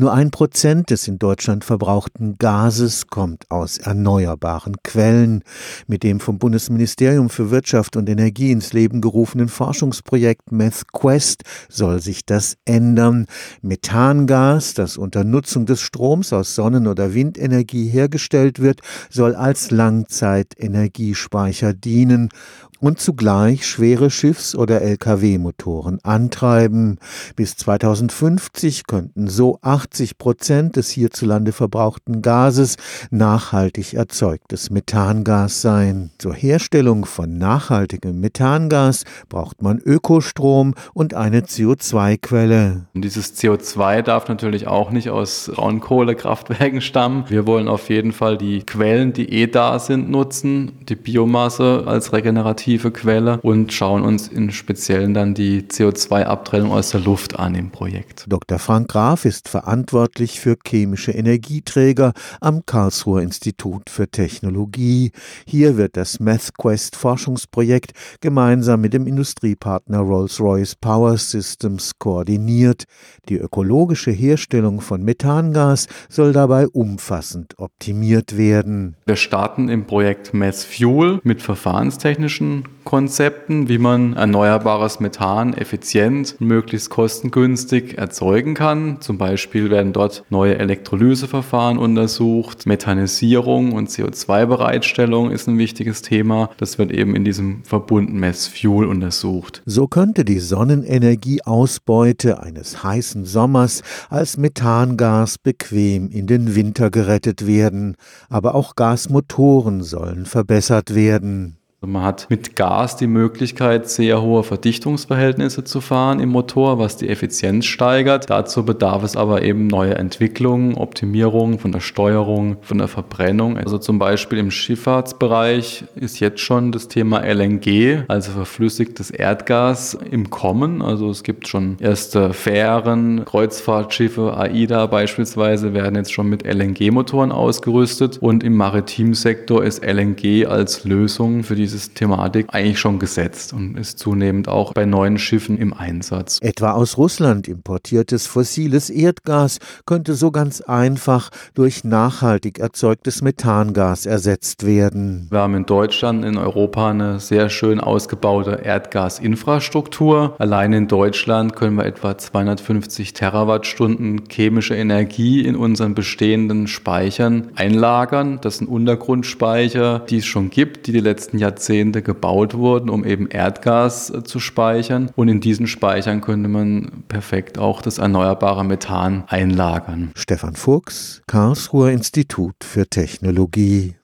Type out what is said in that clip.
Nur ein Prozent des in Deutschland verbrauchten Gases kommt aus erneuerbaren Quellen. Mit dem vom Bundesministerium für Wirtschaft und Energie ins Leben gerufenen Forschungsprojekt MethQuest soll sich das ändern. Methangas, das unter Nutzung des Stroms aus Sonnen- oder Windenergie hergestellt wird, soll als Langzeitenergiespeicher dienen und zugleich schwere Schiffs- oder Lkw-Motoren antreiben. Bis 2050 könnten so 80 Prozent des hierzulande verbrauchten Gases nachhaltig erzeugtes Methangas sein. Zur Herstellung von nachhaltigem Methangas braucht man Ökostrom und eine CO2-Quelle. Dieses CO2 darf natürlich auch nicht aus Braunkohlekraftwerken stammen. Wir wollen auf jeden Fall die Quellen, die eh da sind, nutzen, die Biomasse als regenerativ alternative Quelle und schauen uns in Speziellen dann die CO2-Abtrennung aus der Luft an im Projekt. Dr. Frank Graf ist verantwortlich für chemische Energieträger am Karlsruher Institut für Technologie. Hier wird das MathQuest Forschungsprojekt gemeinsam mit dem Industriepartner Rolls-Royce Power Systems koordiniert. Die ökologische Herstellung von Methangas soll dabei umfassend optimiert werden. Wir starten im Projekt MathFuel mit verfahrenstechnischen Konzepten, wie man erneuerbares Methan effizient möglichst kostengünstig erzeugen kann. Zum Beispiel werden dort neue Elektrolyseverfahren untersucht. Methanisierung und CO2-Bereitstellung ist ein wichtiges Thema. Das wird eben in diesem Verbund Messfuel untersucht. So könnte die Sonnenenergieausbeute eines heißen Sommers als Methangas bequem in den Winter gerettet werden. Aber auch Gasmotoren sollen verbessert werden. Also man hat mit Gas die Möglichkeit, sehr hohe Verdichtungsverhältnisse zu fahren im Motor, was die Effizienz steigert. Dazu bedarf es aber eben neuer Entwicklungen, Optimierungen von der Steuerung, von der Verbrennung. Also zum Beispiel im Schifffahrtsbereich ist jetzt schon das Thema LNG, also verflüssigtes Erdgas, im Kommen. Also es gibt schon erste Fähren, Kreuzfahrtschiffe, AIDA beispielsweise werden jetzt schon mit LNG-Motoren ausgerüstet und im Maritimsektor ist LNG als Lösung für die diese Thematik eigentlich schon gesetzt und ist zunehmend auch bei neuen Schiffen im Einsatz. Etwa aus Russland importiertes fossiles Erdgas könnte so ganz einfach durch nachhaltig erzeugtes Methangas ersetzt werden. Wir haben in Deutschland, in Europa eine sehr schön ausgebaute Erdgasinfrastruktur. Allein in Deutschland können wir etwa 250 Terawattstunden chemische Energie in unseren bestehenden Speichern einlagern. Das sind Untergrundspeicher, die es schon gibt, die die letzten Jahrzehnte Jahrzehnte gebaut wurden, um eben Erdgas äh, zu speichern. Und in diesen Speichern könnte man perfekt auch das erneuerbare Methan einlagern. Stefan Fuchs, Karlsruher Institut für Technologie.